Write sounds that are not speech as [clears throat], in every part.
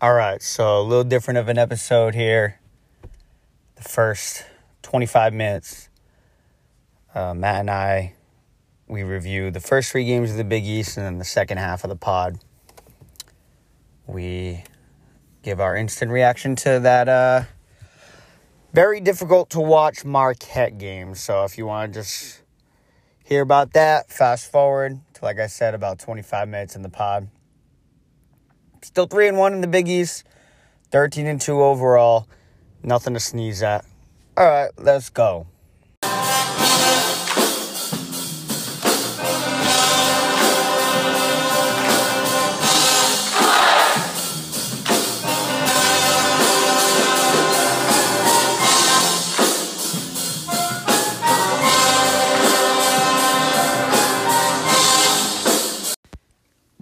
All right, so a little different of an episode here. The first 25 minutes, uh, Matt and I, we review the first three games of the Big East, and then the second half of the pod, we give our instant reaction to that uh, very difficult to watch Marquette game. So if you want to just hear about that, fast forward to, like I said, about 25 minutes in the pod. Still 3 and 1 in the Big East, 13 and 2 overall. Nothing to sneeze at. All right, let's go.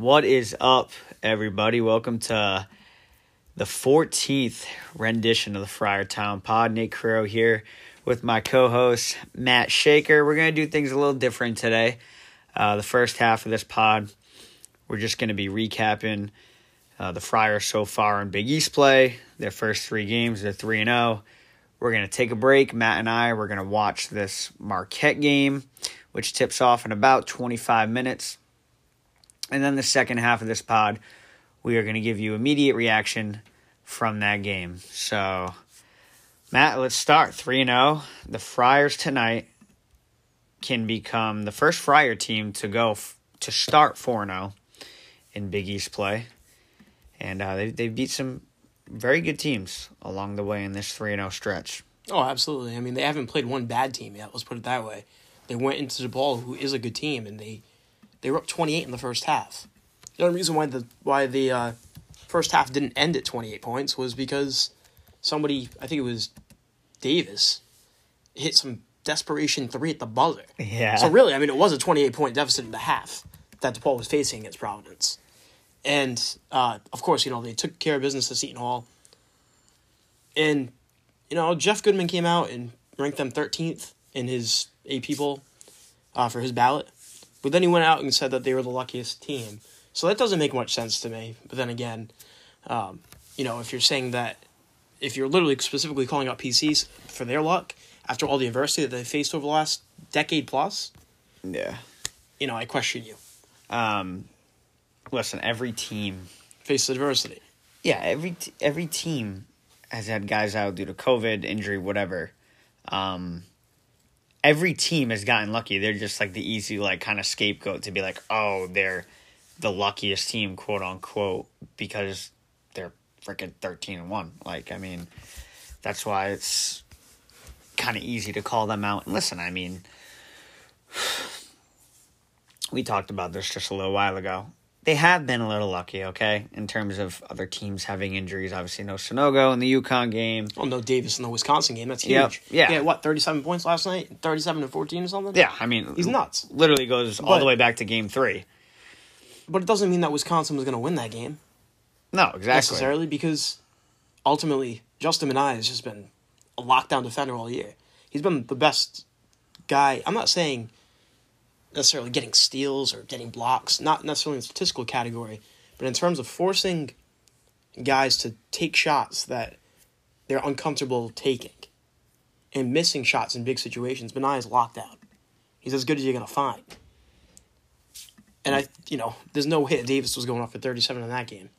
What is up, everybody? Welcome to the 14th rendition of the Friartown Pod. Nate Crow here with my co host, Matt Shaker. We're going to do things a little different today. Uh, the first half of this pod, we're just going to be recapping uh, the Friars so far in Big East play, their first three games, they're 3 and 0. We're going to take a break. Matt and I, we're going to watch this Marquette game, which tips off in about 25 minutes. And then the second half of this pod, we are going to give you immediate reaction from that game. So, Matt, let's start 3 0. The Friars tonight can become the first Friar team to go f- to start 4 0 in Big East play. And uh, they, they beat some very good teams along the way in this 3 0 stretch. Oh, absolutely. I mean, they haven't played one bad team yet. Let's put it that way. They went into DePaul, who is a good team, and they they were up 28 in the first half. The only reason why the why the uh, first half didn't end at 28 points was because somebody, I think it was Davis, hit some desperation three at the buzzer. Yeah. So really, I mean, it was a 28 point deficit in the half that DePaul was facing against Providence, and uh, of course, you know they took care of business at Seton Hall, and you know Jeff Goodman came out and ranked them 13th in his AP poll uh, for his ballot. But then he went out and said that they were the luckiest team. So that doesn't make much sense to me. But then again, um, you know, if you're saying that, if you're literally specifically calling out PCs for their luck after all the adversity that they faced over the last decade plus, Yeah. you know, I question you. Um, listen, every team Face adversity. Yeah, every t- every team has had guys out due to COVID, injury, whatever. Um, every team has gotten lucky. They're just like the easy, like kind of scapegoat to be like, oh, they're the luckiest team, quote unquote, because they're freaking thirteen and one. Like, I mean, that's why it's kind of easy to call them out. And listen, I mean, [sighs] we talked about this just a little while ago they have been a little lucky, okay, in terms of other teams having injuries. Obviously, no Sanogo in the UConn game. Oh no, Davis in the Wisconsin game. That's Yep, huge. yeah. He what thirty seven points last night? Thirty seven to fourteen or something. Yeah, I mean, He's nuts. Literally goes all But- the way back to game three. But it doesn't mean that Wisconsin was going to win that game No, exactly. necessarily because ultimately Justin Minaya has just been a lockdown defender all year. He's been the best guy. I'm not saying necessarily getting steals or getting blocks, not necessarily in the statistical category, but in terms of forcing guys to take shots that they're uncomfortable taking and missing shots in big situations. Minaya is locked out. He's as good as you're gonna find. And I, you know, there's no way Davis was going off for 37 in that game.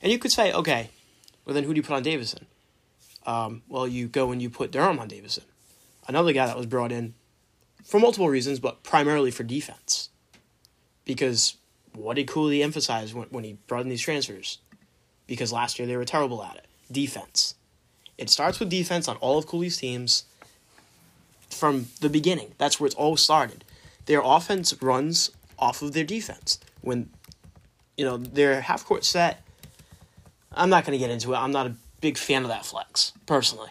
And you could say, okay, well then who do you put on Davison? Um, well, you go and you put Durham on Davison, another guy that was brought in for multiple reasons, but primarily for defense. Because what did Cooley emphasize when, when he brought in these transfers? Because last year they were terrible at it. Defense. It starts with defense on all of Cooley's teams from the beginning. That's where it's all started. Their offense runs off of their defense. When you know their half court set, I'm not going to get into it. I'm not a big fan of that flex personally.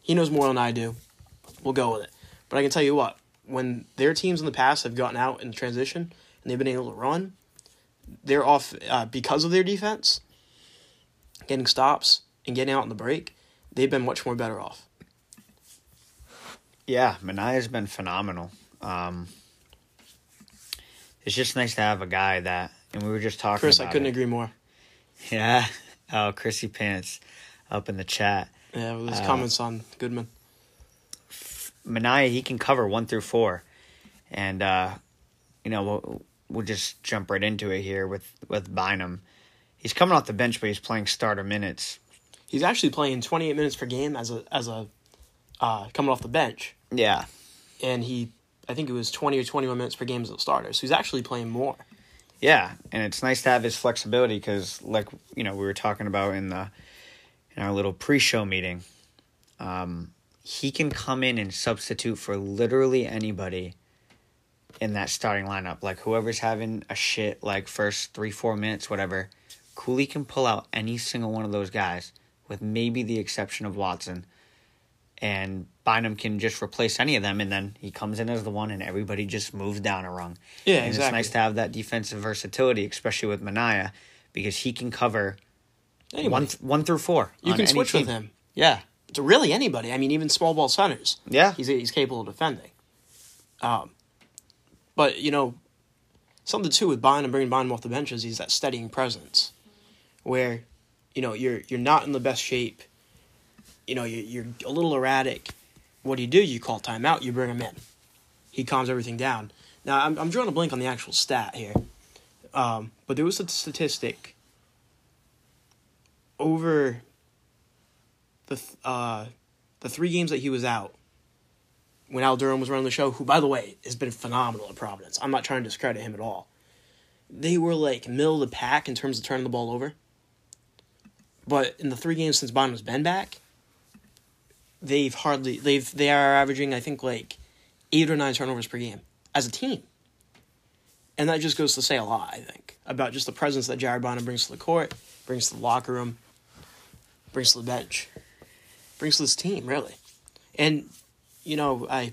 He knows more than I do. We'll go with it. But I can tell you what, when their teams in the past have gotten out in transition and they've been able to run, they're off uh, because of their defense, getting stops and getting out in the break. They've been much more better off. Yeah, Minaya's been phenomenal. Um, it's just nice to have a guy that, and we were just talking Chris, I couldn't it. agree more. Yeah. [laughs] Oh, Chrissy Pants up in the chat. Yeah, with his Uh, comments on Goodman. Minaya, he can cover one through four, and uh, you know we'll, we'll just jump right into it here with with Bynum. He's coming off the bench, but he's playing starter minutes. He's actually playing 28 minutes per game as a as a uh, coming off the bench, Yeah, and he I think it was 20 or 21 minutes per game as a starter. So he's actually playing more. yeah, and it's nice to have his flexibility because, like you know, we were talking about in the in our little pre-show meeting, um, he can come in and substitute for literally anybody in that starting lineup. Like whoever's having a shit like first three four minutes, whatever. Cooley can pull out any single one of those guys, with maybe the exception of Watson. And Bynum can just replace any of them, and then he comes in as the one, and everybody just moves down a rung. Yeah, and exactly. it's nice to have that defensive versatility, especially with Minaya, because he can cover Anyway, one one through four. you can switch with him Yeah, to really anybody. I mean, even small ball centers. yeah, he's he's capable of defending. Um, but you know, something too with Bond and bringing Bond off the bench is he's that steadying presence, where, you know, you're you're not in the best shape. You know, you're, you're a little erratic. What do you do? You call timeout. You bring him in. He calms everything down. Now I'm I'm drawing a blank on the actual stat here, um, but there was a statistic. Over. The th- uh, the three games that he was out, when Al Durham was running the show, who, by the way, has been phenomenal at Providence. I'm not trying to discredit him at all. They were like middle of the pack in terms of turning the ball over. But in the three games since Bynum's been back, they've hardly they've they are averaging I think like eight or nine turnovers per game as a team. And that just goes to say a lot, I think, about just the presence that Jared Bynum brings to the court, brings to the locker room, brings to the bench, brings to this team, really. And you know, I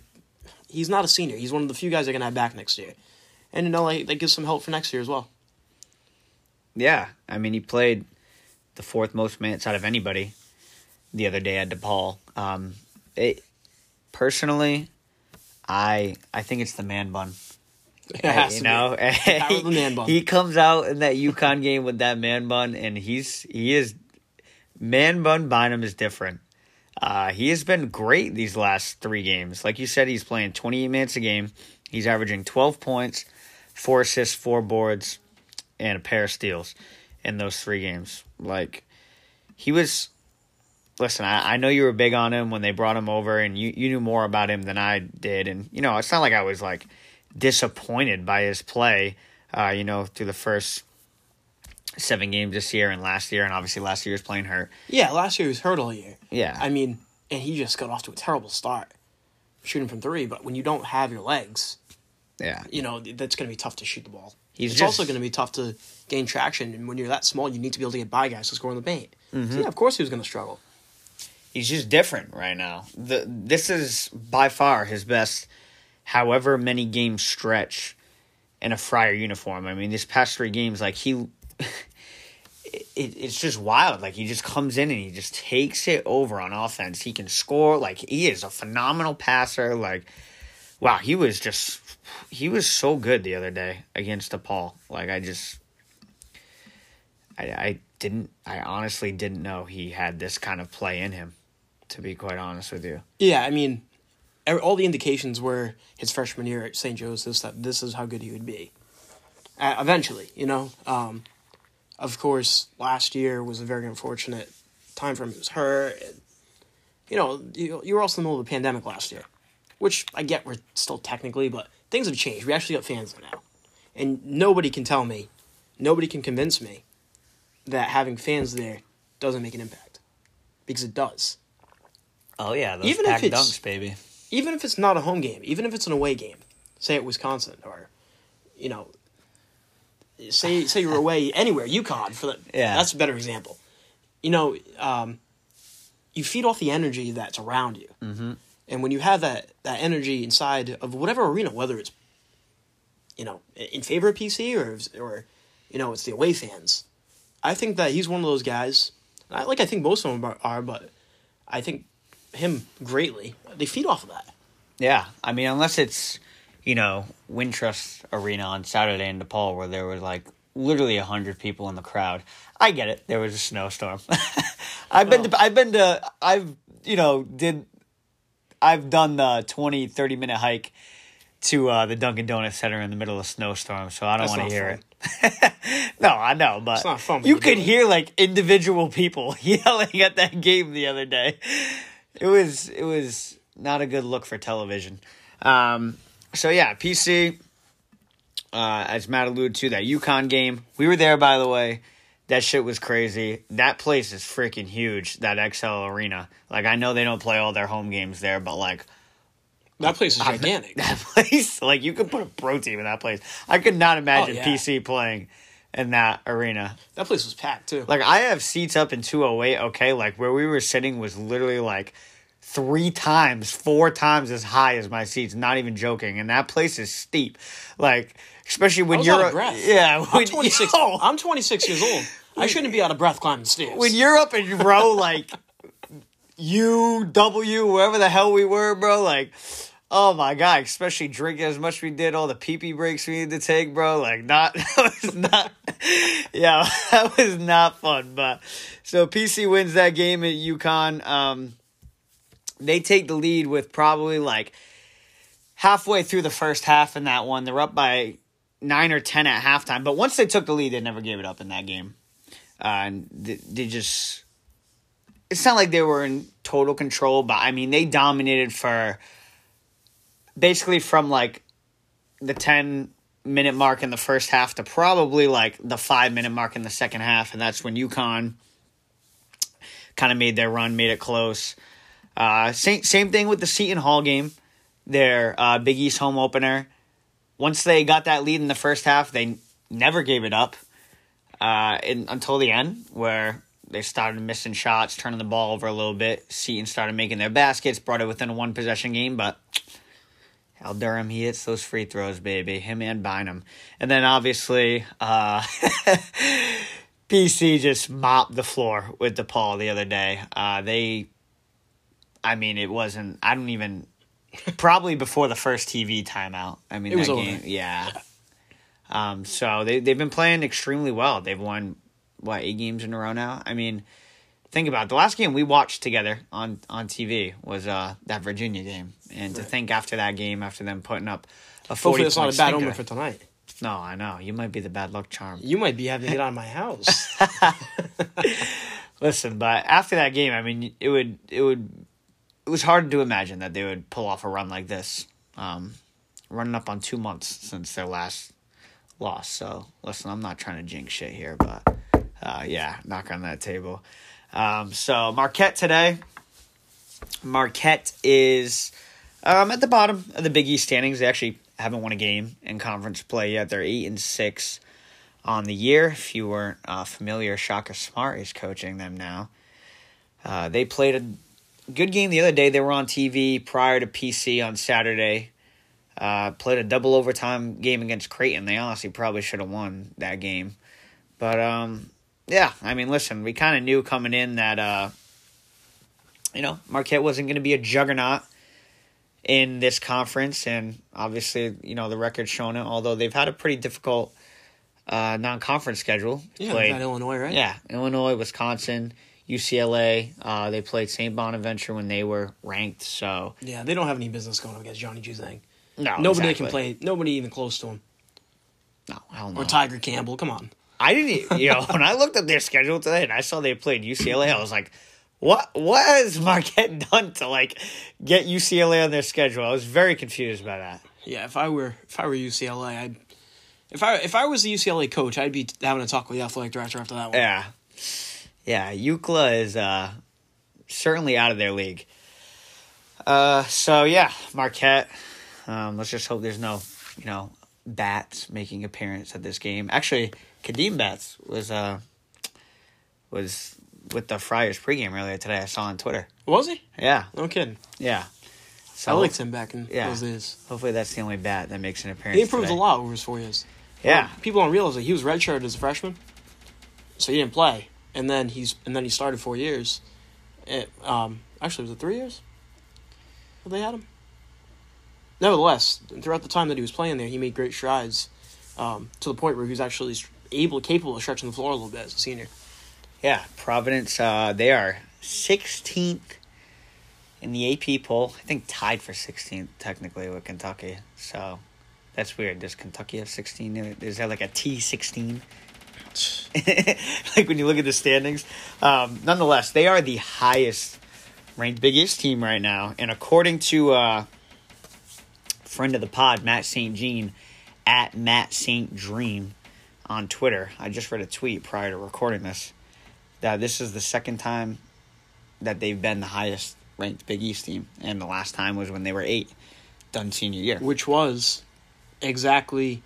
he's not a senior. He's one of the few guys they're gonna have back next year, and you know, like that gives some help for next year as well. yeah. I mean, he played the fourth most minutes out of anybody the other day at DePaul. Um, it personally, I I think it's the man bun. It has you to know, man [laughs] bun. he comes out in that UConn [laughs] game with that man bun, and he's he is man bun Bynum is different. Uh, he has been great these last three games. Like you said, he's playing 28 minutes a game. He's averaging 12 points, four assists, four boards, and a pair of steals in those three games. Like he was. Listen, I, I know you were big on him when they brought him over, and you, you knew more about him than I did. And you know, it's not like I was like disappointed by his play. Uh, you know, through the first seven games this year and last year, and obviously last year was playing hurt. Yeah, last year he was hurt all year. Yeah, I mean, and he just got off to a terrible start, shooting from three. But when you don't have your legs, yeah. you know that's going to be tough to shoot the ball. He's it's just- also going to be tough to gain traction, and when you're that small, you need to be able to get by guys to score in the paint. Mm-hmm. So yeah, of course he was going to struggle. he's just different right now. The this is by far his best, however many game stretch in a Friar uniform. I mean, these past three games, like he, [laughs] it, it's just wild. Like he just comes in and he just takes it over on offense. He can score. Like he is a phenomenal passer. Like wow, he was just he was so good the other day against DePaul. Like I just. I, I didn't. I honestly didn't know he had this kind of play in him. To be quite honest with you, Yeah, I mean, all the indications were his freshman year at St. Joseph's that this is how good he would be. Uh, eventually, you know. Um, of course, last year was a very unfortunate time for him. He was hurt. And, you know, you, you were also in the middle of the pandemic last year, which I get we're still technically, but things have changed. We actually got fans now. And nobody can tell me, nobody can convince me that having fans there doesn't make an impact. Because it does. oh yeah, those Even if it's- dunks, baby. even if it's not a home game, even if it's an away game, say at Wisconsin or, you know, say say you're away anywhere, UConn for the Yeah. that's a better example. You know, um, you feed off the energy that's around you, mm-hmm. and when you have that that energy inside of whatever arena, whether it's you know in favor of PC or or you know it's the away fans, I think that he's one of those guys. I, like I think most of them are, are, but I think him greatly. They feed off of that. Yeah, I mean, unless it's you know Wintrust Arena on Saturday in DePaul, where there were like literally a hundred people in the crowd. I get it. There was a snowstorm. [laughs] I've been to, I've been to I've you know did I've done the 20, 30 minute hike to uh, the Dunkin' Donuts Center in the middle of a snowstorm, so I don't want to hear it. [laughs] no, I know, but fun you you could hear like individual people [laughs] yelling at that game the other day. It was it was not a good look for television. Um, so yeah, PC. Uh, as Matt alluded to, that UConn game, we were there by the way. That shit was crazy. That place is freaking huge. That XL Arena. Like I know they don't play all their home games there, but like That place is [laughs] gigantic. that place, like you could put a pro team in that place. I could not imagine Oh, yeah. PC playing in that arena. That place was packed too. Like I have seats up in 208, okay? Like where we were sitting was literally like three times, four times as high as my seats, not even joking. And that place is steep. Like especially when you're out of breath. Yeah, I'm [laughs] 26. yo, I'm 26 years old. I shouldn't be out of breath climbing stairs. when you're up in row like U W wherever the hell we were, bro, like oh my god, especially drinking as much as we did, all the pee pee breaks we needed to take, bro, like not [laughs] that was not yeah, [laughs] that was not fun. But so PC wins that game at UConn. Um they take the lead with probably like halfway through the first half in that one. They're up by nine or ten at halftime. But once they took the lead, they never gave it up in that game. Uh, and they, they just it's not like they were in total control, but I mean they dominated for basically from like the ten minute mark in the first half to probably like the five minute mark in the second half, and that's when UConn kind of made their run, made it close. Uh, same same thing with the Seton Hall game, their uh, Big East home opener. Once they got that lead in the first half, they never gave it up uh, in, until the end, where they started missing shots, turning the ball over a little bit. Seton started making their baskets, brought it within a one possession game, but Al Durham, he hits those free throws, baby. Him and Bynum. And then obviously, uh, [laughs] PC just mopped the floor with DePaul the other day. Uh, they, I mean, it wasn't, I don't even, probably before the first TV timeout. I mean, It that over. game, yeah. Um, so they, they've been playing extremely well. They've won, what, eight games in a row now? I mean, think about it. the last game we watched together on on TV was uh that Virginia game, and to think after that game, after them putting up a forty Hopefully, it's not a bad omen for tonight. No, I know you might be the bad luck charm. You might be having to get out of my house. [laughs] Listen, but after that game, I mean, it would it would it was hard to imagine that they would pull off a run like this, um, running up on two months since their last loss. So listen, I'm not trying to jinx shit here, but uh, yeah, knock on that table. Um, so Marquette today. Marquette is um, at the bottom of the Big East standings. They actually haven't won a game in conference play yet. They're eight and six on the year. If you weren't uh, familiar, Shaka Smart is coaching them now. Uh, they played a good game the other day. They were on TV prior to PC on Saturday. Uh, played a double overtime game against Creighton. They honestly probably should have won that game. But um, yeah, I mean, listen, we kind of knew coming in that uh, you know Marquette wasn't going to be a juggernaut in this conference, and obviously, you know the record's shown it. Although they've had a pretty difficult uh, non-conference schedule. yeah, Played- Illinois, right? yeah, Illinois, Wisconsin, UCLA. Uh, they played St. Bonaventure when they were ranked. So Yeah, they don't have any business going up against Johnny Juzang. no, Nobody exactly. can play. Nobody even close to him. No, hell no. Or Tiger Campbell. Come on. I didn't. You know, when I looked at their schedule today and I saw they played UCLA, I was like, "What? What has Marquette done to like get UCLA on their schedule?" I was very confused by that. Yeah, if I were if I were UCLA, I'd if I if I was the UCLA coach, I'd be having a talk with the athletic director after that one. Yeah, yeah. UCLA is uh, certainly out of their league. Uh, so yeah, Marquette. Um, let's just hope there's no, you know, bats making appearance at this game. Actually, Kadeem Batts was uh was with the Friars pregame earlier today. I saw on Twitter. Was he? Yeah, No kidding. yeah. So I liked him back in Yeah. those days. Hopefully that's the only bat that makes an appearance. He improved today. a lot over his four years. Yeah, People don't realize that he was redshirted as a freshman, so he didn't play, and then he's and then he started four years. It, um, actually, was it three years? that They had him. Nevertheless, throughout the time that he was playing there, he made great strides um, to the point where he was actually able, capable of stretching the floor a little bit as a senior. Yeah, Providence. Uh, they are 16th in the AP poll. I think tied for 16th technically with Kentucky. So that's weird. Does Kentucky have 16? Is there like a T 16? [laughs] like when you look at the standings. Um, nonetheless, they are the highest ranked Big East team right now, and according to uh, friend of the pod, Matt St. Jean, at Matt St. Dream on Twitter. I just read a tweet prior to recording this that this is the second time that they've been the highest ranked Big East team, and the last time was when they were eight, done senior year. Which was exactly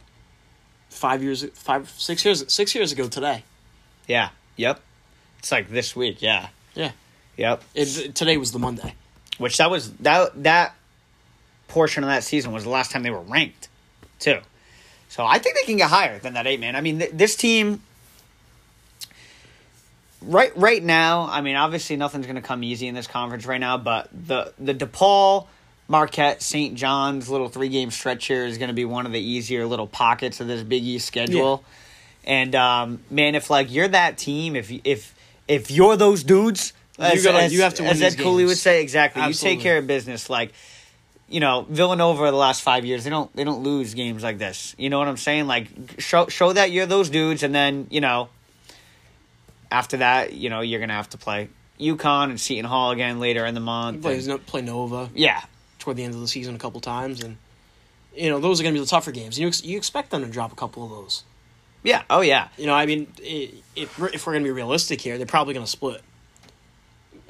five years, five, six years, six years ago today. Yeah. Yep. It's like this week. Yeah. Yeah. Yep. It, today was the Monday. Which that was that that portion of that season was the last time they were ranked, too. So I think they can get higher than that eight man. I mean, th- this team right right now. I mean, obviously nothing's going to come easy in this conference right now, but the the DePaul, Marquette, St. John's little three game stretch here is going to be one of the easier little pockets of this Big East schedule. And um, man, if like you're that team, if if if you're those dudes, as, gotta- as- you have to win as Ed Cooley would say, exactly. You take care of business, like you know Villanova the last five years. They don't they don't lose games like this. You know what I'm saying? Like show show that you're those dudes, and then you know after that, you know you're gonna have to play UConn and Seton Hall again later in the month. Play, and- play Nova yeah, toward the end of the season a couple times, and you know those are going to be the tougher games. You ex- you expect them to drop a couple of those. yeah, oh yeah, You know, I mean, if we're, if we're going to be realistic here, they're probably going to split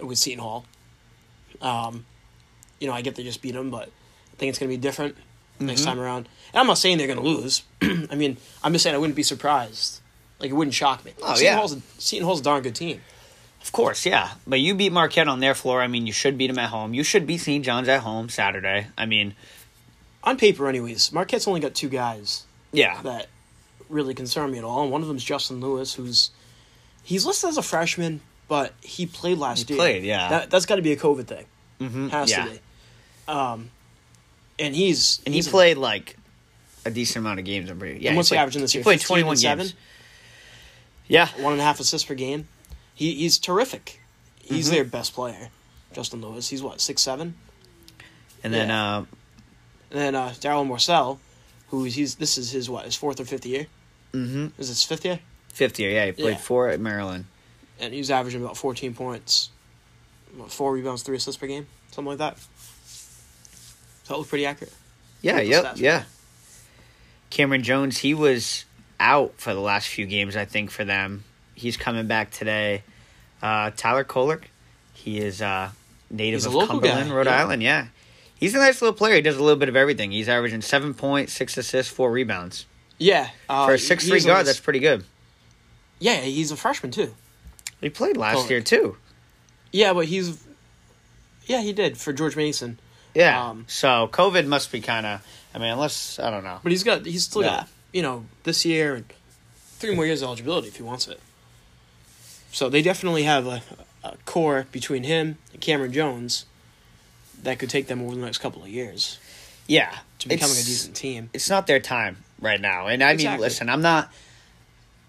with Seton Hall. Um, you know, I get they just beat them, but I think it's going to be different next Mm-hmm. time around. And I'm not saying they're going to lose. [clears throat] I mean, I'm just saying I wouldn't be surprised. Like it wouldn't shock me. Oh, Seton yeah. Hall's a, Seton Hall's a darn good team. Of course, yeah. But you beat Marquette on their floor. I mean, you should beat them at home. You should beat St. John's at home Saturday. I mean, On paper, anyways, Marquette's only got two guys yeah, that really concern me at all. And one of them is Justin Lewis, who's he's listed as a freshman, but he played last He year. played, yeah. That, that's got to be a COVID thing. mm-hmm. Has yeah. to be. Um, and he's And he he's a- played like a decent amount of games. I'm pretty. Yeah, and what's he he played, averaging this year? he played 21 and seven, games. Yeah, one and a half assists per game. He he's terrific. He's Mhm. their best player, Justin Lewis. He's what six seven. and then Yeah. uh, And then uh, Darryl Morsell, who's he's this is his what his fourth or fifth year. mm-hmm, Is this fifth year? fifth year. Yeah, he played Yeah. four at Maryland. And he's averaging about fourteen points, what, four rebounds, three assists per game, something like that. So that was pretty accurate. Yeah, yep, yeah. Cameron Jones, he was out for the last few games, I think, for them. He's coming back today. Uh, Tyler Kolek, he is uh, native He's of Cumberland, guy, Rhode yeah. Island. Yeah, he's a nice little player. He does a little bit of everything. He's averaging seven points, six assists, four rebounds Yeah, uh, for a six three guard. nice- That's pretty good. yeah, he's a freshman too. He played last Kolek. year too. Yeah, but he's yeah he did for George Mason. Yeah. Um, so COVID must be kind of. I mean, unless I don't know. But he's got he's still Yeah. got you know this year and three more years of eligibility if he wants it. So they definitely have a, a core between him and Cameron Jones that could take them over the next couple of years Yeah, to becoming a decent team. it's not their time right now. And I mean, listen, I'm not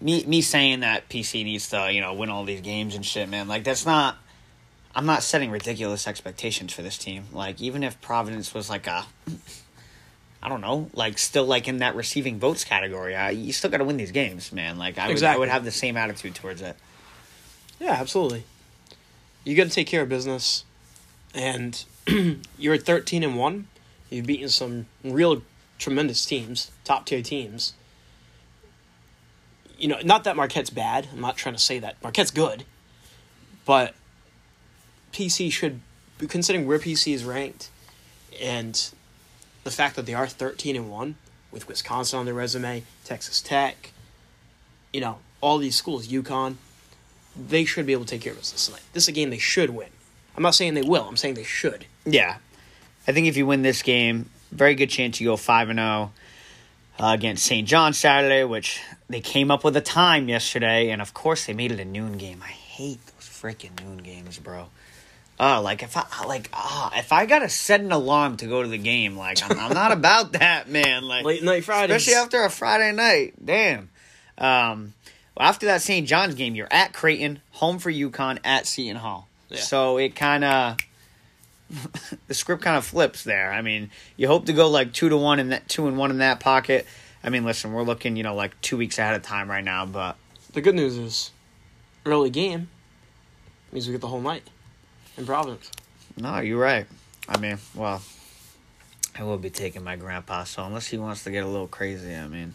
me me saying that PC needs to you know win all these games and shit, man. Like that's not. I'm not setting ridiculous expectations for this team. Like even if Providence was like a, [laughs] I don't know, like still like in that receiving votes category, I, you still got to win these games, man. Like I would, I would have the same attitude towards it. Yeah, absolutely. You got to take care of business, and [clears throat] you're thirteen and one. You've beaten some real tremendous teams, top tier teams. You know, not that Marquette's bad. I'm not trying to say that Marquette's good, but PC should, considering where PC is ranked, and the fact that they are thirteen and one with Wisconsin on their resume, Texas Tech. You know, all these schools, UConn they should be able to take care of business tonight. This is a game they should win. I'm not saying they will. I'm saying they should. Yeah, I think if you win this game, very good chance you go five and zero against St. John Saturday, which they came up with a time yesterday, and of course they made it a noon game. I hate those freaking noon games, bro. Oh, like if I like ah, if I gotta set an alarm to go to the game, like I'm, I'm not [laughs] about that, man. Like Late night Fridays. especially after a Friday night. Damn. Um, well, after that St. John's game, you're at Creighton, home for UConn, at Seton Hall. Yeah. So it kind of [laughs] the script kind of flips there. I mean, you hope to go like two to one in that two and one in that pocket. I mean, listen, we're looking, you know, like two weeks ahead of time right now, but The good news is, early game means we get the whole night in Providence. no, you're right. I mean, well, I will be taking my grandpa, so unless he wants to get a little crazy, I mean,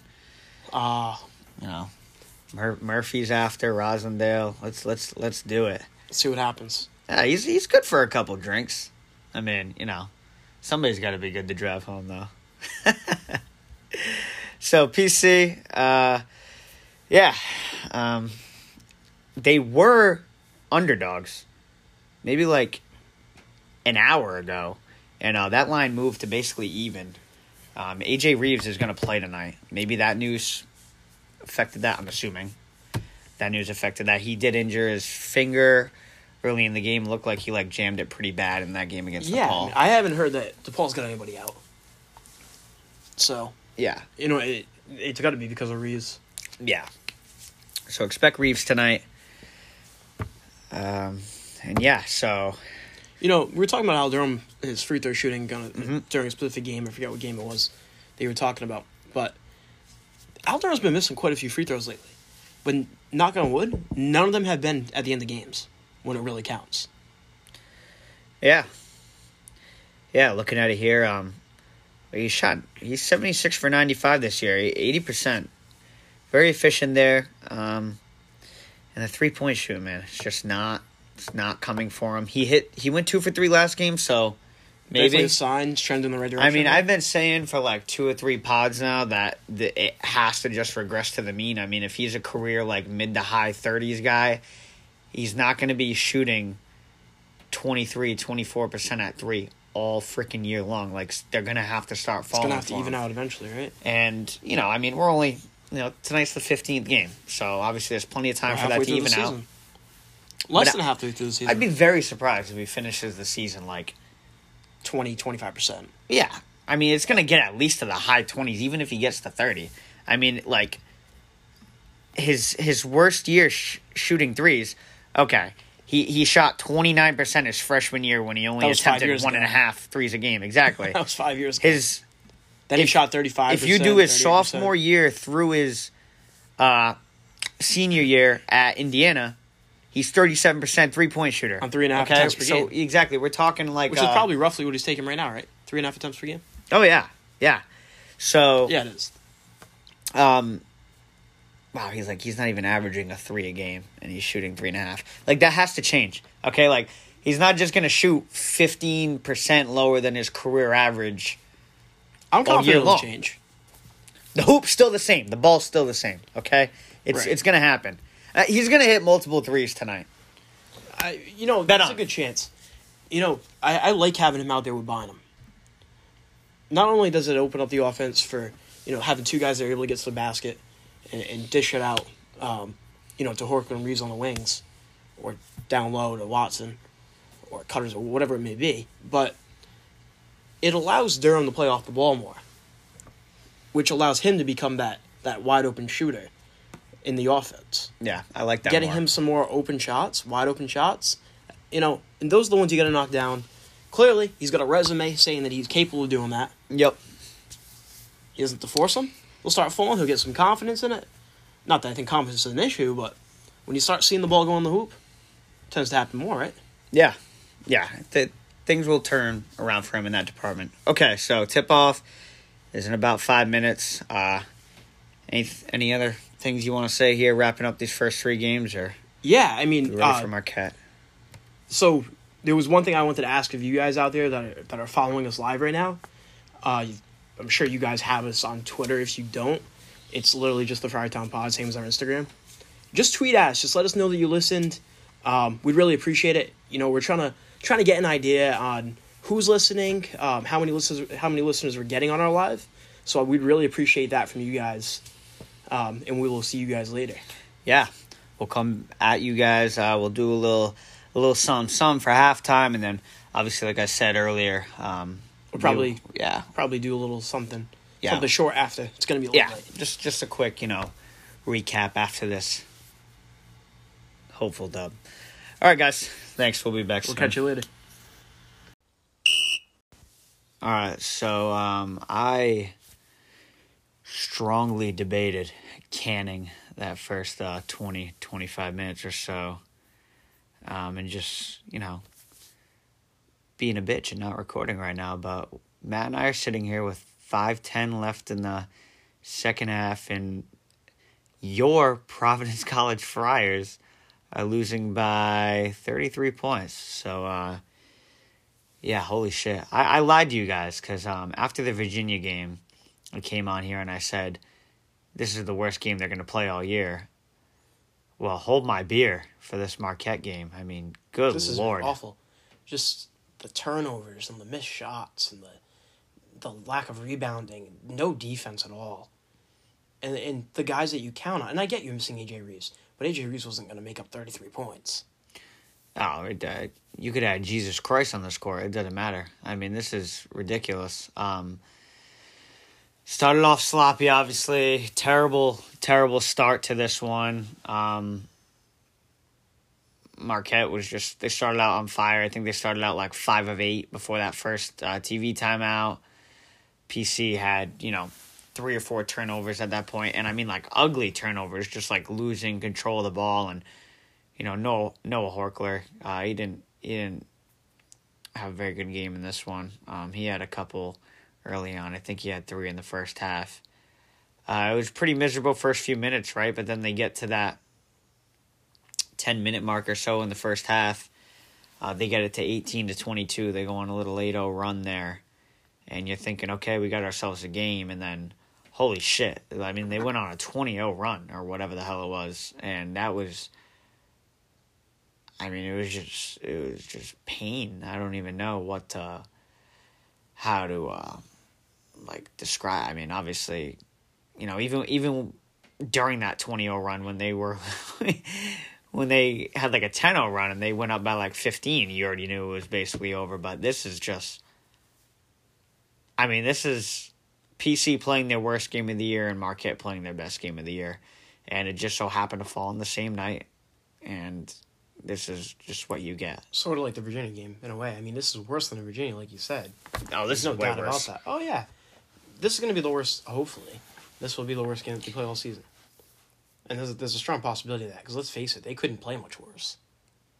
Uh, you know, Mur- Murphy's after Rosendale. Let's let's let's do it. let's see what happens. Yeah, he's he's good for a couple drinks. I mean, you know, somebody's got to be good to drive home though. [laughs] so PC, uh, yeah, um, they were underdogs, maybe like an hour ago, and uh, that line moved to basically even. Um, AJ Reeves is going to play tonight. Maybe that news affected that. I'm assuming that news affected that. He did injure his finger early in the game. Looked like he like jammed it pretty bad in that game against yeah, DePaul. I haven't heard that DePaul's got anybody out. So yeah, you know it, it's got to be because of Reeves. yeah. So expect Reeves tonight. Um, and yeah, so You know, we were talking about Al Durham, his free throw shooting gonna, Mhm. during a specific game. I forget what game it was they were talking about. But Al Durham's been missing quite a few free throws lately. But knock on wood, none of them have been at the end of games when it really counts. yeah, yeah. Looking at it here, um, he shot. He's seventy six for ninety five this year, eighty percent. Very efficient there. Um, and the three point shoot, man, it's just not. It's not coming for him. He hit. He went two for three last game, so Definitely maybe a sign, trend in the right direction. I mean, I've been saying for like two or three pods now that the, it has to just regress to the mean. I mean, if he's a career like mid to high 30s guy, he's not going to be shooting 23, 24% at three all freaking year long. Like, they're going to have to start falling. it's gonna have to even out eventually, right? And, you know, I mean, we're only, you know, tonight's the 15th game. So obviously there's plenty of time We're for that to even out. Less But than halfway through the season. I'd be very surprised if he finishes the season like 20, 25%. Yeah. I mean, it's going to get at least to the high 20s, even if he gets to 30. I mean, like, his his worst year sh- shooting threes, okay. He, he shot 29% his freshman year when he only That was five attempted one and a half threes a game. Exactly. [laughs] That was five years ago. his then he if- shot 35 if you do his sophomore year through his uh, senior year at Indiana, he's 37% three point shooter. On three and a half okay? attempts per game. so, game. exactly. We're talking like. Which uh, is probably roughly what he's taking right now, right? Three and a half attempts per game? Oh, yeah. Yeah. So. Yeah, it is. Um, wow, he's like he's not even averaging a three a game, and he's shooting three and a half. Like that has to change. Okay, like he's not just gonna shoot fifteen percent lower than his career average. I'm confident it'll change. The hoop's still the same. The ball's still the same. Okay, it's Right. it's gonna happen. Uh, he's gonna hit multiple threes tonight. I, you know, that's a good chance. You know, I, I like having him out there with Bynum. Not only does it open up the offense for you know having two guys that are able to get to the basket and, and dish it out, um, you know, to Horchler and Reeves on the wings, or down low to Watson, or Cutters or whatever it may be, but it allows Durham to play off the ball more, which allows him to become that that wide open shooter in the offense Yeah, I like that. getting more. him some more open shots, wide open shots. You know, and those are the ones you got to knock down. Clearly, he's got a resume saying that he's capable of doing that. Yep. He doesn't have to force him. He'll start falling. He'll get some confidence in it. Not that I think confidence is an issue, but when you start seeing the ball go in the hoop, it tends to happen more, right? Yeah, yeah. Th- things will turn around for him in that department. Okay, so tip off is in about five minutes. Uh, any any other things you want to say here, wrapping up these first three games, or Yeah, I mean, ready uh, for Marquette? so there was one thing I wanted to ask of you guys out there that are, that are following us live right now. Uh, I'm sure you guys have us on Twitter. If you don't, it's literally just the Friartown Pod, same as our Instagram. Just tweet us. Just let us know that you listened. Um, we'd really appreciate it. You know, we're trying to trying to get an idea on who's listening, um, how many listeners, how many listeners we're getting on our live. So we'd really appreciate that from you guys. Um, and we will see you guys later. Yeah, we'll come at you guys. Uh, we'll do a little a little some some for halftime, and then obviously, like I said earlier, um, We'll probably- we- yeah Probably do a little something, Yeah. something short after. It's gonna be a little yeah late. just just a quick you know recap after this hopeful dub. All right, guys. Thanks. We'll be back We'll soon. catch you later. All right, so um, I strongly debated canning that first uh, 20, 25 minutes or so um, and just, you know, being a bitch and not recording right now. But Matt and I are sitting here with 5.10 left in the second half, and your Providence [laughs] College Friars are losing by 33 points. So, uh, yeah, holy shit. I, I lied to you guys because um, after the Virginia game, I came on here and I said, this is the worst game they're going to play all year. Well, hold my beer for this Marquette game. I mean, good This is lord. awful. Just the turnovers and the missed shots and the the lack of rebounding, no defense at all. And and the guys that you count on, and I get you missing AJ Reeves, but AJ Reeves wasn't going to make up 33 points. Oh, it, uh, you could add Jesus Christ on the score. It doesn't matter. I mean, this is ridiculous. Um, started off sloppy, obviously. Terrible, terrible start to this one. Um, Marquette was just, they started out on fire. I think they started out like five of eight before that first uh, TV timeout. PC had, you know, three or four turnovers at that point, and I mean like ugly turnovers, just like losing control of the ball and you know, Noah, Noah Horchler, uh, he didn't he didn't have a very good game in this one. Um, he had a couple early on. I think he had three in the first half. Uh, it was pretty miserable first few minutes, right? But then they get to that ten minute mark or so in the first half. Uh, they get it to eighteen to twenty two. They go on a little 8-0 run there, and you're thinking, okay, we got ourselves a game, and then. Holy shit. I mean, they went on a 20 0 run or whatever the hell it was. And that was I mean, it was just it was just pain. I don't even know what to, how to uh, like describe. I mean, obviously, you know, even even during that 20-0 run when they were [laughs] when they had like a 10-0 run and they went up by like 15, you already knew it was basically over, but this is just I mean, this is PC playing their worst game of the year and Marquette playing their best game of the year. And it just so happened to fall on the same night. And this is just what you get. Sort of like the Virginia game in a way. I mean, this is worse than the Virginia, like you said. Oh, this There's no doubt about that. Oh yeah, this is going to be the worst. Hopefully, this will be the worst game that they play all season. And there's a, there's a strong possibility of that because let's face it, they couldn't play much worse.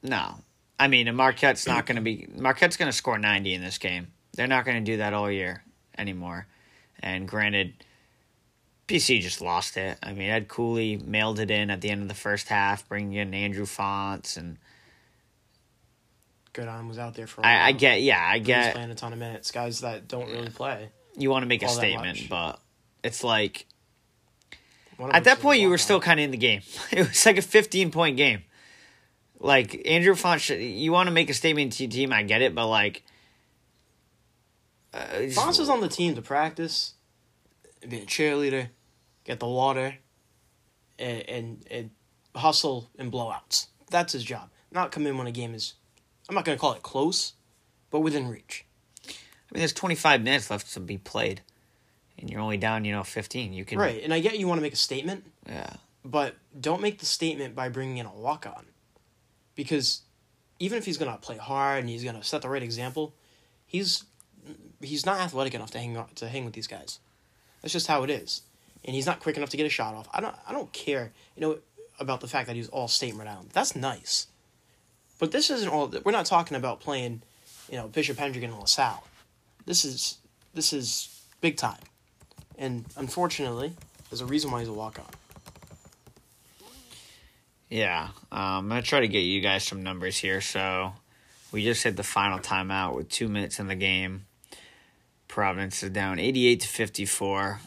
No, I mean, and Marquette's not going to be. Marquette's going to score ninety in this game. They're not going to do that all year anymore. And granted, PC just lost it. I mean, Ed Cooley mailed it in at the end of the first half, bringing in Andrew Fonts, and Goodon was out there for. A I, I while. I get, yeah, I get. He's get. playing a ton of minutes. Guys that don't really play. You want to make a statement, but it's like at that point you were still kind of in the game. [laughs] It was like a fifteen point game. Like Andrew Font, you want to make a statement to your team, I get it, but like. Uh, Fonz was on the team to practice, be a cheerleader, get the water, and, and, and hustle and blowouts. That's his job. Not come in when a game is, I'm not going to call it close, but within reach. I mean, there's 25 minutes left to be played, and you're only down, you know, 15. You can Right, and I get you want to make a statement, Yeah, but don't make the statement by bringing in a walk on. Because even if he's going to play hard and he's going to set the right example, he's he's not athletic enough to hang on, to hang with these guys. That's just how it is. And he's not quick enough to get a shot off. I don't I don't care, you know, about the fact that he's all state renowned. That's nice. But this isn't all we're not talking about playing, you know, Bishop Hendrick and LaSalle. This is this is big time. And unfortunately, there's a reason why he's a walk on. yeah. Um, I'm gonna try to get you guys some numbers here. So, we just hit the final timeout with two minutes in the game. Providence is down 88 to 54.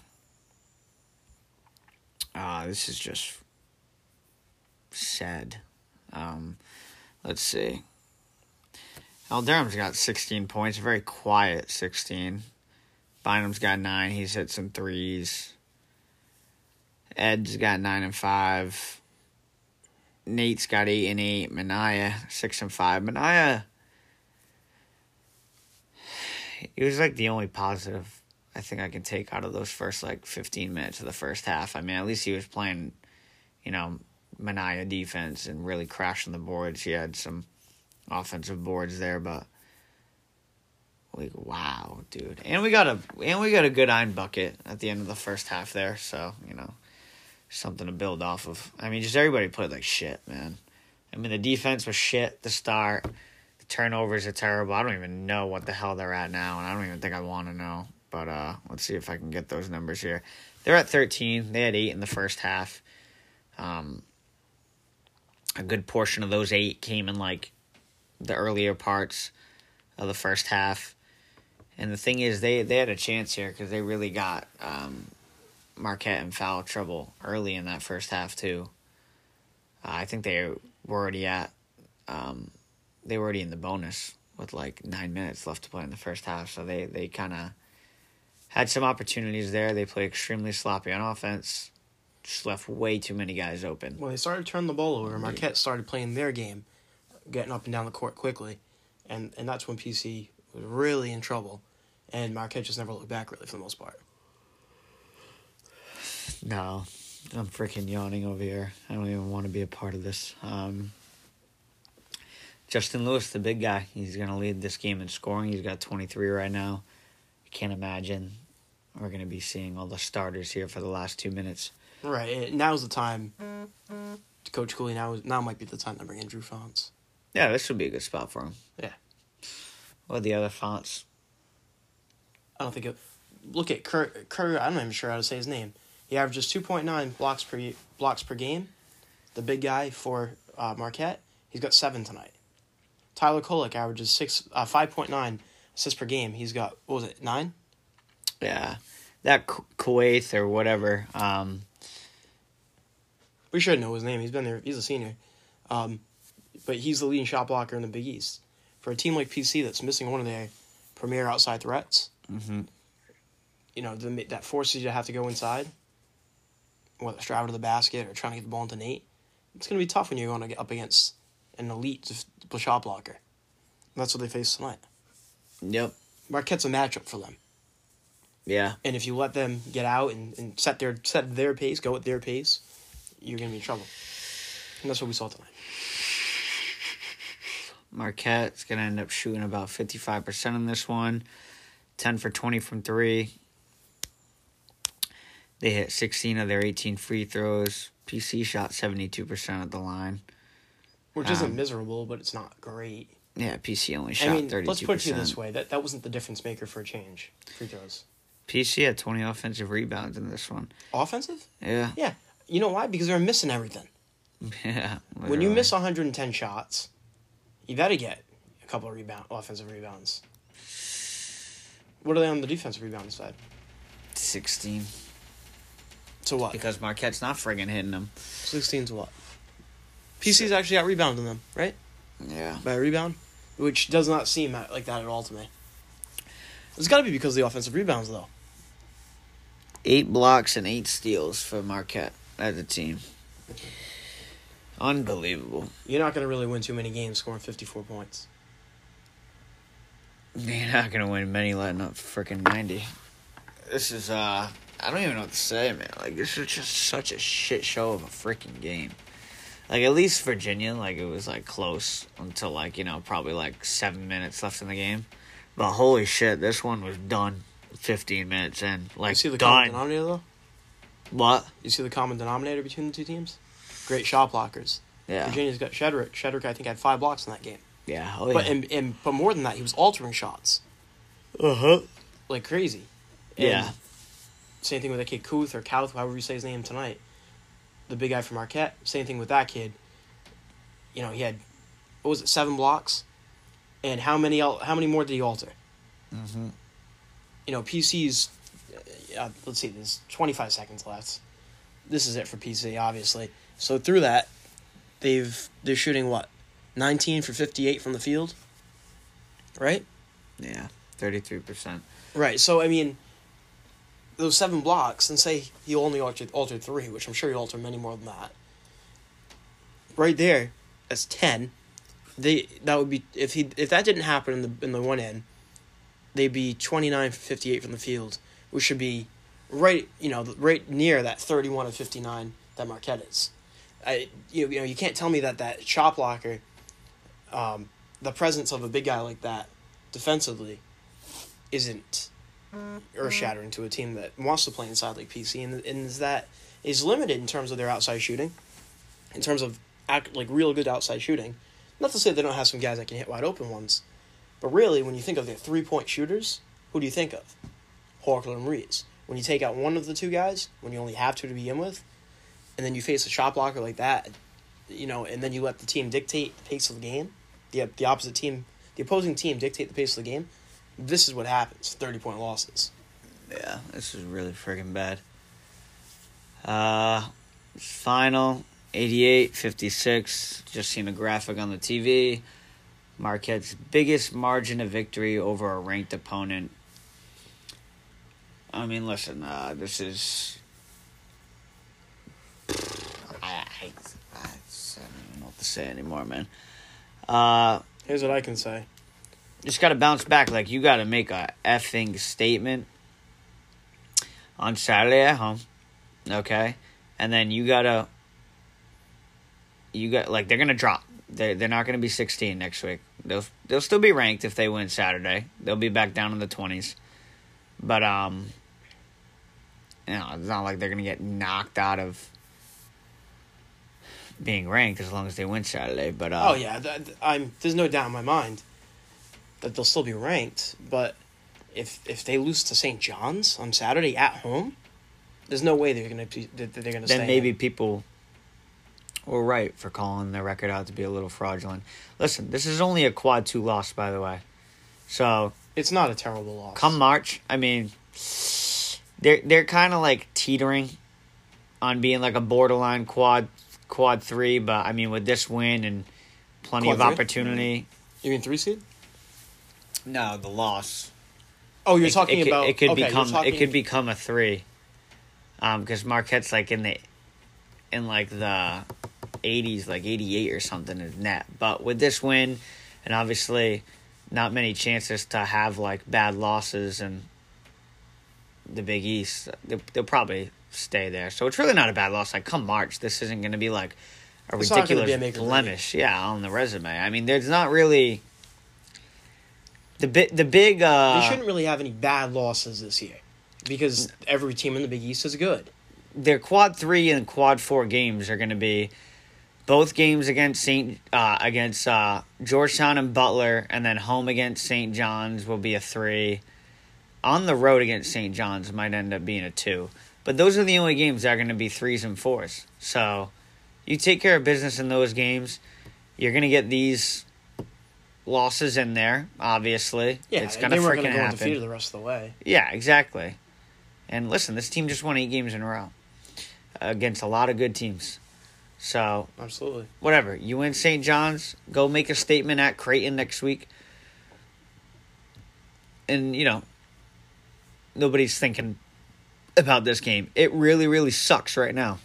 Uh, this is just sad. Um, let's see. Al Durham's got 16 points, very quiet 16. Bynum's got nine. He's hit some threes. Ed's got nine and five. Nate's got eight and eight. Minaya six and five. Minaya, he was like the only positive I think I can take out of those first like 15 minutes of the first half. I mean, at least he was playing you know, Minaya defense and really crashing the boards. He had some offensive boards there, but like wow, dude. And we got a and we got a good iron bucket at the end of the first half there, so, you know, something to build off of. I mean, just everybody played like shit, man. I mean, the defense was shit to start. The turnovers are terrible. I don't even know what the hell they're at now, and I don't even think I want to know. But uh, let's see if I can get those numbers here. They're at 13. They had eight in the first half. Um, a good portion of those eight came in like the earlier parts of the first half. And the thing is, they, they had a chance here because they really got um, Marquette in foul trouble early in that first half too. Uh, I think they were already at, um, they were already in the bonus with like nine minutes left to play in the first half. So they they kind of had some opportunities there. They played extremely sloppy on offense. Just left way too many guys open. Well, they started to turn the ball over. Marquette started playing their game, getting up and down the court quickly, and and that's when PC was really in trouble, and Marquette just never looked back really for the most part. No, I'm freaking yawning over here. I don't even want to be a part of this. Um, Justin Lewis, the big guy, he's going to lead this game in scoring. He's got 23 right now. I can't imagine we're going to be seeing all the starters here for the last two minutes. Right. Now's the time. Coach Cooley, now, now might be the time to bring in Drew Fonts. Yeah, this would be a good spot for him. Yeah. What are the other fonts? I don't think it. Look at Kurt. Kurt I'm not even sure how to say his name. He averages 2.9 blocks per blocks per game. The big guy for uh, Marquette, he's got seven tonight. Tyler Kolek averages six uh, 5.9 assists per game. He's got what was it nine? Yeah, that Ku- Kuwait or whatever. Um, We should know his name. He's been there. He's a senior, um, but he's the leading shot blocker in the Big East. For a team like PC that's missing one of their premier outside threats, mhm. you know the, that forces you to have to go inside, whether it's driving to the basket or trying to get the ball into Nate. It's going to be tough when you're going to get up against an elite shot blocker. That's what they face tonight. Yep. Marquette's a matchup for them, Yeah. and if you let them get out and, and set their set their pace, go at their pace, you're going to be in trouble. And that's what we saw tonight. Marquette's going to end up shooting about 55% in this one. 10 for 20 from 3. They hit 16 of their 18 free throws. PC shot 72% at the line. Which isn't Um, miserable, but it's not great. Yeah, PC only shot I mean, 32%. let's put it this way: that that wasn't the difference maker for a change. Free throws, PC had 20 offensive rebounds in this one. offensive. Yeah. Yeah, you know why? Because they're missing everything. [laughs] Yeah. When you miss 110 shots, you to get a couple of rebound offensive rebounds. What are they on the defensive rebound side? 16. To what? Because Marquette's not friggin' hitting them. 16 to what? PC's actually out rebounding them, right? Yeah. By a rebound, which does not seem like that at all to me. It's got to be because of the offensive rebounds, though. Eight blocks and eight steals for Marquette as a team. Unbelievable. You're not going to really win too many games scoring 54 points. You're not gonna win many letting up freaking ninety. This is uh I don't even know what to say, man. Like this is just such a shit show of a freaking game. Like at least Virginia, like it was like close until like, you know, probably like seven minutes left in the game. But holy shit, this one was done fifteen minutes in. Like You see the common denominator, though? What? You see the common denominator between the two teams? Great shot blockers. Yeah. Virginia's got Shedrick. Shedrick, I think, had five blocks in that game. Yeah. Oh yeah. But and, and but more than that, he was altering shots uh-huh. like crazy. And Yeah. Same thing with that kid Kuth or Kauth, however you say his name tonight. The big guy from Marquette. Same thing with that kid. You know, he had what was it, seven blocks, and how many how many more did he alter? Mm-hmm. You know, PC's. Uh, let's see, there's 25 seconds left. This is it for PC, obviously. So through that, they've they're shooting what, 19 for 58 from the field. Right. Yeah. Thirty three percent. Right. So I mean, those seven blocks, and say he only altered altered three, which I'm sure he altered many more than that. Right there, that's ten. They that would be if he if that didn't happen in the in the one end, they'd be twenty nine for fifty eight from the field, which should be right you know right near that thirty one of fifty nine that Marquette is. I you, you know you can't tell me that that shot blocker, um, the presence of a big guy like that, defensively, isn't earth shattering to a team that wants to play inside like PC and and is that is limited in terms of their outside shooting, in terms of act, like real good outside shooting. Not to say they don't have some guys that can hit wide open ones, but really when you think of their three point shooters, who do you think of? Horchler and Reeves. When you take out one of the two guys, when you only have two to begin with, and then you face a shot blocker like that, you know, and then you let the team dictate the pace of the game, the the opposite team, the opposing team dictate the pace of the game. This is what happens: thirty point losses. Yeah, this is really freaking bad. Uh, final 88 56. Just seen a graphic on the TV. Marquette's biggest margin of victory over a ranked opponent. I mean, listen, uh, this is. I, I, I, I don't even know what to say anymore, man. Uh, Here's what I can say. just got to bounce back. Like, you got to make a effing statement on Saturday at home. Okay? And then you got to. You got, like, they're going to drop. They're, they're not going to be 16 next week. They'll, they'll still be ranked if they win Saturday. They'll be back down in the 20s. But, um, you know, it's not like they're going to get knocked out of being ranked as long as they win Saturday. But, uh, Oh yeah, th- th- I'm. There's no doubt in my mind that they'll still be ranked. But if if they lose to St. John's on Saturday at home, there's no way they're gonna be. that They're gonna. then stay maybe in. people were right for calling their record out to be a little fraudulent. Listen, this is only a quad two loss, by the way. So it's not a terrible loss. come March, I mean, they're they're kind of like teetering on being like a borderline quad quad three, but I mean with this win and plenty Quad of three? opportunity. You mean three seed? No, the loss. Oh, you're It- talking it, about. it could okay, become talking- it could become a three, um, because Marquette's like in the, in like the, eighties, like eighty eight or something is net. But with this win, and obviously, not many chances to have like bad losses and the Big East, they'll, they'll probably stay there. So it's really not a bad loss. Like come March, this isn't going to be like a It's ridiculous a blemish, yeah, on the resume. I mean, there's not really. The big, the big. uh They shouldn't really have any bad losses this year, because every team in the Big East is good. their quad three and quad four games are going to be both games against Saint uh, against uh, Georgetown and Butler, and then home against St. John's will be a three. On the road against St. John's might end up being a two, but those are the only games that are going to be threes and fours. So you take care of business in those games, you're going to get these losses in there. Obviously, Yeah, it's going to freaking going to go happen. undefeated the rest of the way. Yeah, exactly. And listen, this team just won eight games in a row against a lot of good teams. So, Absolutely. whatever. You win St. John's, go make a statement at Creighton next week. And, you know, nobody's thinking about this game. It really, really sucks right now.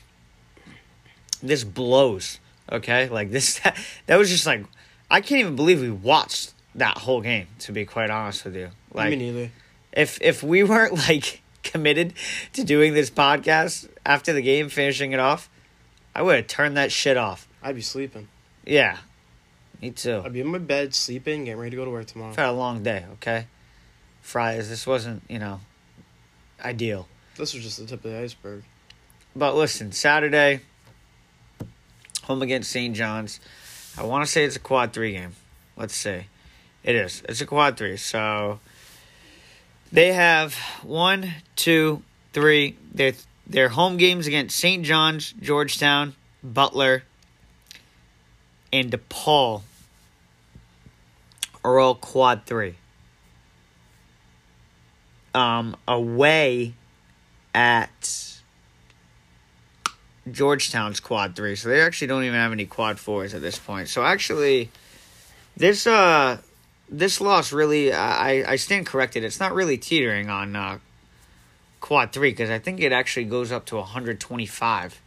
This blows, okay? Like, this, [laughs] that, that was just like, I can't even believe we watched that whole game, to be quite honest with you. Like, Me neither. if if we weren't [laughs] like committed to doing this podcast after the game, finishing it off, I would have turned that shit off. I'd be sleeping. Yeah, me too. I'd be in my bed sleeping, getting ready to go to work tomorrow. I've had a long day. Okay, Fridays. This wasn't you know ideal, This was just the tip of the iceberg. but listen, Saturday, home against St. John's. I want to say it's a quad three game. Let's see, it is. It's a quad three. So they have one, two, three. Their their home games against St. John's, Georgetown, Butler, and DePaul are all quad three. Um, away at Georgetown's quad three, so they actually don't even have any quad fours at this point. So actually, this uh this loss really I I stand corrected. It's not really teetering on uh, quad three because I think it actually goes up to 125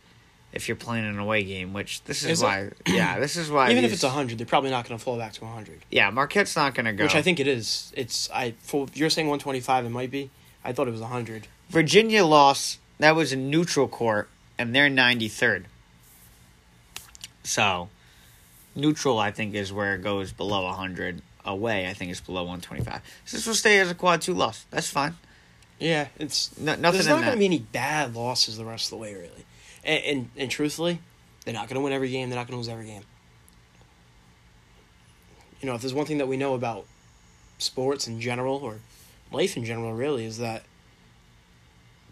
if you're playing an away game. Which this is, Is it? why yeah [clears throat] this is why Even if these- it's hundred, they're probably not going to fall back to hundred. yeah Marquette's not gonna go. Which I think it is. It's I. For you're saying one twenty five, it might be. I thought it was hundred. Virginia lost. That was a neutral court, and they're 93rd. So, neutral, I think, is where it goes below 100. Away, I think, is below 125. So this will stay as a quad two loss. That's fine. Yeah, it's No, nothing There's not going to be any bad losses the rest of the way, really. And and, and truthfully, they're not going to win every game. They're not going to lose every game. You know, if there's one thing that we know about sports in general or life in general, really, is that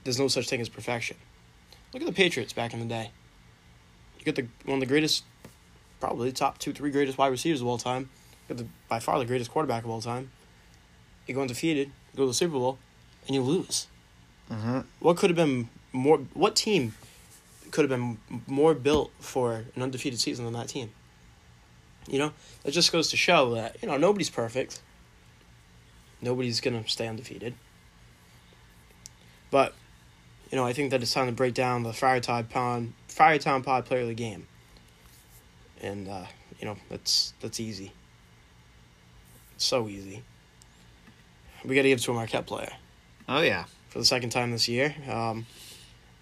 there's no such thing as perfection. Look at the Patriots back in the day. You get the one of the greatest, probably the top two, three greatest wide receivers of all time. You got the by far the greatest quarterback of all time. You go undefeated, you go to the Super Bowl, and you lose. Mhm. What could have been more? What team could have been more built for an undefeated season than that team? You know, it just goes to show that you know nobody's perfect. Nobody's gonna stay undefeated. But, you know, I think that it's time to break down the Friartown Pod, Friartown Pod player of the game. And uh, you know, that's that's easy. So easy. We got to give it to a Marquette player Oh, yeah. for the second time this year, um,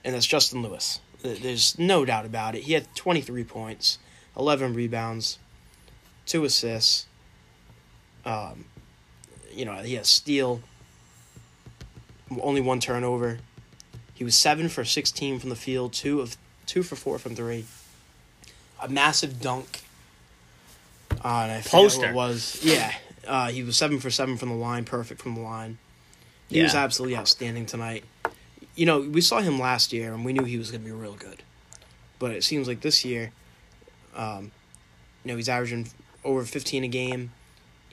and that's Justin Lewis. There's no doubt about it. He had 23 points, 11 rebounds, two assists. Um, you know, he has steal, only one turnover. He was seven for 16 from the field, two of two for four from three. A massive dunk. Uh, and I Poster. it was. Yeah, uh, he was seven for seven from the line, perfect from the line. He was absolutely outstanding tonight. You know, we saw him last year, and we knew he was going to be real good. But it seems like this year, um, you know, he's averaging over 15 a game,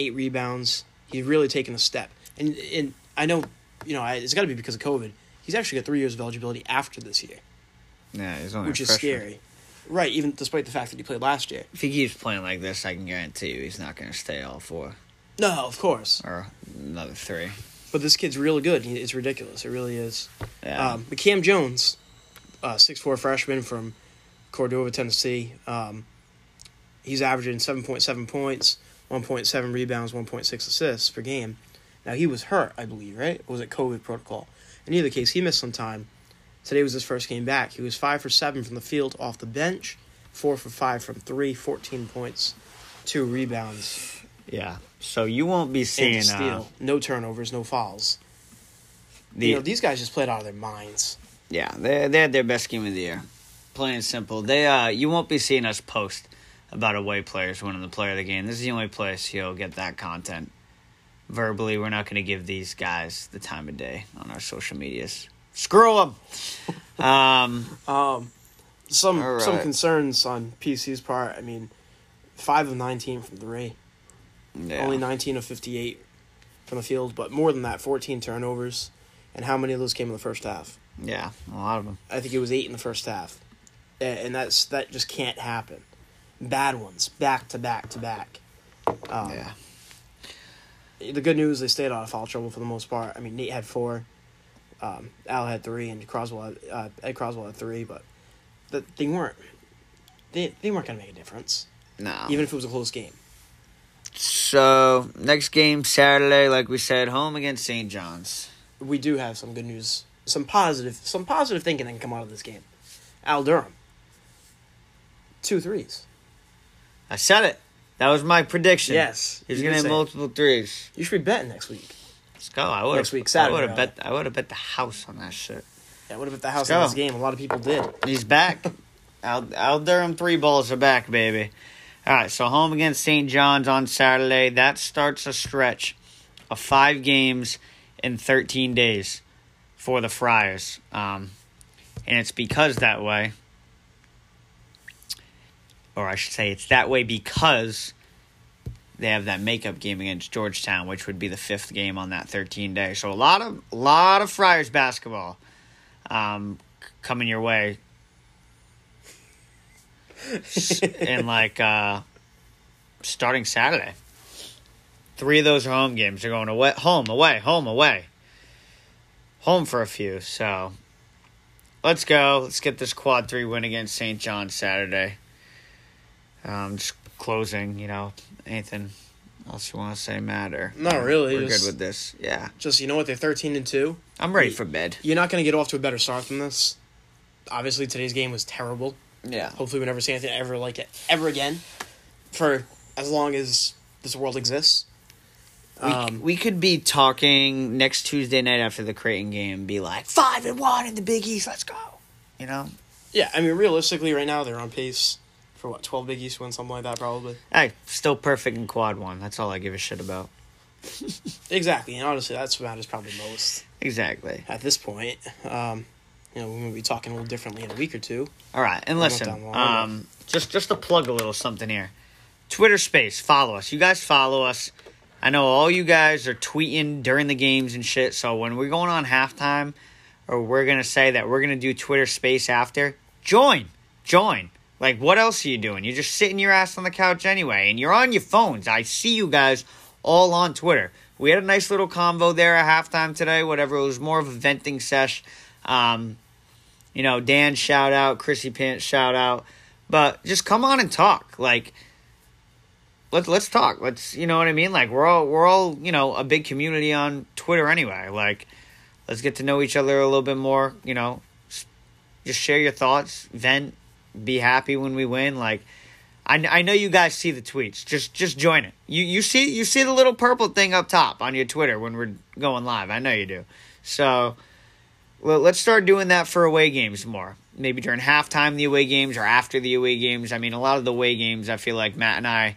eight rebounds. He's really taken a step. And and I know, you know, I- it's got to be because of COVID. He's actually got three years of eligibility after this year, Yeah, he's only which is freshman. scary. Right, even despite the fact that he played last year. If he keeps playing like this, I can guarantee you he's not going to stay all four No, of course. or another three. But this kid's really good. He- It's ridiculous. It really is. Yeah. Um, but Cam Jones, uh, six four freshman from Cordova, Tennessee. Um, he's averaging seven point seven points, one point seven rebounds, one point six assists per game. Now he was hurt, I believe, right? Or was it COVID protocol? In either case, he missed some time. Today was his first game back. He was five for seven from the field off the bench, four for five from three, 14 points, two rebounds, yeah. So you won't be seeing uh, no turnovers, no fouls. the you know, these guys just played out of their minds. Yeah, they they had their best game of the year. Plain and simple. They uh you won't be seeing us post about away players winning the player of the game. This is the only place you'll get that content. Verbally, we're not going to give these guys the time of day on our social medias. Screw them. [laughs] um, Um, some All some concerns on PC's part. I mean, five of nineteen from three, yeah. only nineteen of fifty-eight from the field, but more than that, fourteen turnovers. And how many of those came in the first half? yeah, a lot of them. I think it was eight in the first half, and that's that just can't happen. Bad ones, back to back to back. Um, yeah, The good news, they stayed out of foul trouble for the most part. I mean, Nate had four, um, Al had three, and Croswell had, uh, Ed Croswell had three, but the, they weren't. They, they weren't gonna make a difference, no. even if it was a close game. so next game Saturday, like we said, home against St. John's. We do have some good news, some positive, some positive thinking that can come out of this game. Al Durham, two threes. I said it. That was my prediction. Yes, he's gonna did have say it. multiple threes. You should be betting next week. Let's go. I would Next have. week, I would have bet. I would have bet the house on that shit. Yeah, what if at the house in this game? A lot of people did. He's back. [laughs] Al, Al Durham three balls are back, baby. All right, so home against St. John's on Saturday. That starts a stretch of five games in 13 days for the Friars. Um, and it's because that way, or I should say, it's that way because they have that makeup game against Georgetown, which would be the fifth game on that 13 day. So a lot of lot of Friars basketball um, coming your way and like uh, starting Saturday. Three of those are home games. They're going away, home, away, home, away, home for a few. So let's go. Let's get this quad three win against St. John Saturday. Um, just closing. You know, anything else you want to say, Matt? Or Not really, We're just- good with this. Yeah, Just you know what? They're thirteen and two. I'm ready for bed. You're not going to get off to a better start than this. Obviously, today's game was terrible. Yeah. Hopefully, we never see anything ever like it ever again, for as long as this world exists. We, Um, we could be talking next Tuesday night after the Creighton game, and be like five and one in the Big East. Let's go. You know. yeah, I mean, realistically, right now they're on pace for what twelve Big East wins, something like that, probably. Hey, still perfect in quad one. That's all I give a shit about. [laughs] Exactly, and honestly, that's what matters probably most Exactly. at this point. Um, you know, we're gonna be talking a little differently in a week or two. All right, and listen, long, um, just just to plug a little something here. Twitter Space, follow us. You guys follow us. I know all you guys are tweeting during the games and shit. So when we're going on halftime, or we're gonna say that we're gonna do Twitter Space after, join, join. Like, what else are you doing? You're just sitting your ass on the couch anyway, and you're on your phones. I see you guys all on Twitter. We had a nice little convo there at halftime today. Whatever, it was more of a venting sesh. Um, you know, Dan shout out, Chrissy Pants shout out. But just come on and talk. Like let's let's talk. Let's you know what I mean? Like we're all we're all, you know, a big community on Twitter anyway. Like let's get to know each other a little bit more, you know. Just share your thoughts, vent, be happy when we win. Like I, I know you guys see the tweets. Just just join it. You you see you see the little purple thing up top on your Twitter when we're going live. I know you do. So well, let's start doing that for away games more. Maybe during halftime, the away games, or after the away games. I mean, a lot of the away games, I feel like Matt and I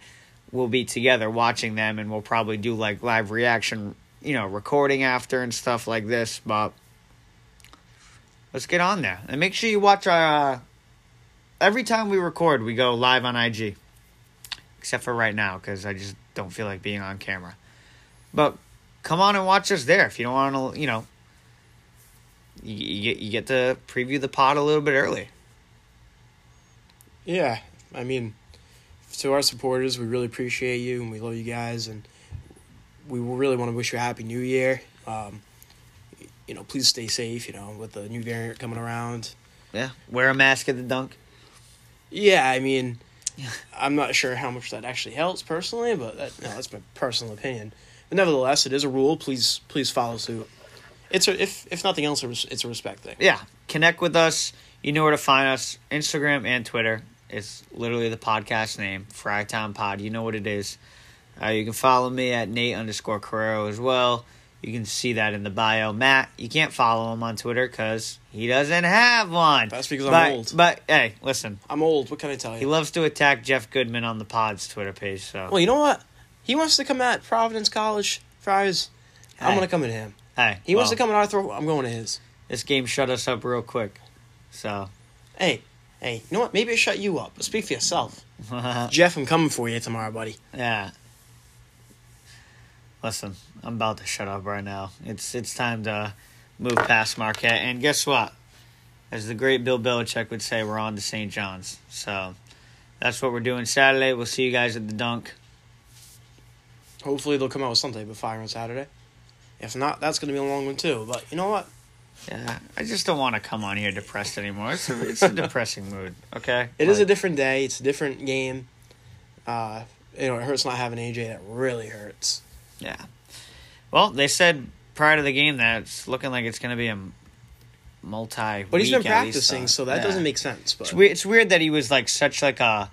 will be together watching them, and we'll probably do like live reaction, you know, recording after and stuff like this. But let's get on there and make sure you watch our. Uh, every time we record, we go live on IG, except for right now because I just don't feel like being on camera. But come on and watch us there if you don't want to, you know you, you get you get to preview the pod a little bit early. Yeah, I mean, to our supporters, we really appreciate you and we love you guys, and we really want to wish you a happy New Year. Um, you know, please stay safe. You know, with the new variant coming around. Yeah, wear a mask at the dunk. Yeah, I mean, Yeah. I'm not sure how much that actually helps personally, but that, no, that's my personal opinion. But nevertheless, it is a rule. Please, please follow suit. It's a, if if nothing else, it's a respect thing. Yeah, connect with us. You know where to find us: Instagram and Twitter. It's literally the podcast name, Friartown Pod. You know what it is. Uh, you can follow me at Nate underscore Carrero as well. You can see that in the bio. Matt, you can't follow him on Twitter because he doesn't have one. That's because I'm old. But hey, listen, I'm old. What can I tell you? he loves to attack Jeff Goodman on the Pod's Twitter page. So Well, you know what? He wants to come at Providence College Friars. I'm gonna come at him. hey, He wants to come at throat. I'm going to his. This game shut us up real quick. So Hey, hey, you know what? Maybe I shut you up. But speak for yourself. [laughs] Jeff, I'm coming for you tomorrow, buddy. Yeah. Listen, I'm about to shut up right now. It's it's time to move past Marquette. And guess what? As the great Bill Belichick would say, we're on to St. John's. So that's what we're doing Saturday. We'll see you guys at the dunk. Hopefully they'll come out with some type of fire on Saturday. If not, that's gonna be a long one too. But you know what? Yeah, I just don't want to come on here depressed anymore. It's a, it's a [laughs] depressing mood. Okay, It is a different day. It's a different game. Uh, you know, it hurts not having AJ. That really hurts. yeah. Well, they said prior to the game that it's looking like it's going to be a multi. But he's been practicing, uh, so that yeah. doesn't make sense. But It's weird. It's weird that he was like such like a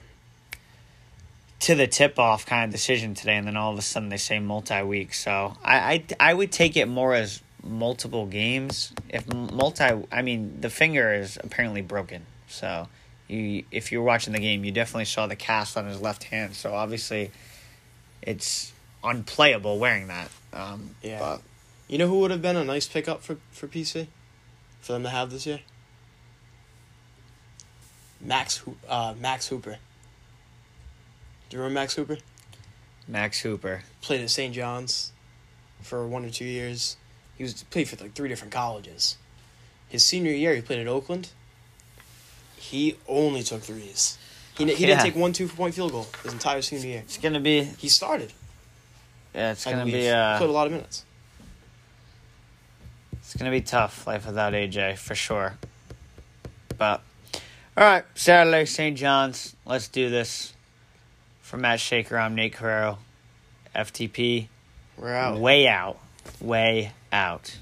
to the tip off kind of decision today, and then all of a sudden they say multi week. So I, I I would take it more as multiple games. If multi, I mean the finger is apparently broken. So you if you're watching the game, you definitely saw the cast on his left hand. So obviously, it's unplayable wearing that. Um, Yeah. but you know who would have been a nice pickup for for PC, for them to have this year? Max uh, Max Hooper. Do you remember Max Hooper? Max Hooper. Played at St. John's for one or two years. He was played for like three different colleges. His senior year, he played at Oakland. He only took threes. He, he Yeah. didn't take one two point field goal his entire senior year. It's gonna be He started. Yeah. It's I gonna believe. be uh. played a lot of minutes. It's gonna be tough life without AJ for sure. But all right, Saturday, St. John's. Let's do this. For Matt Shaker, I'm Nate Carrero. FTP, We're out. way out, way out.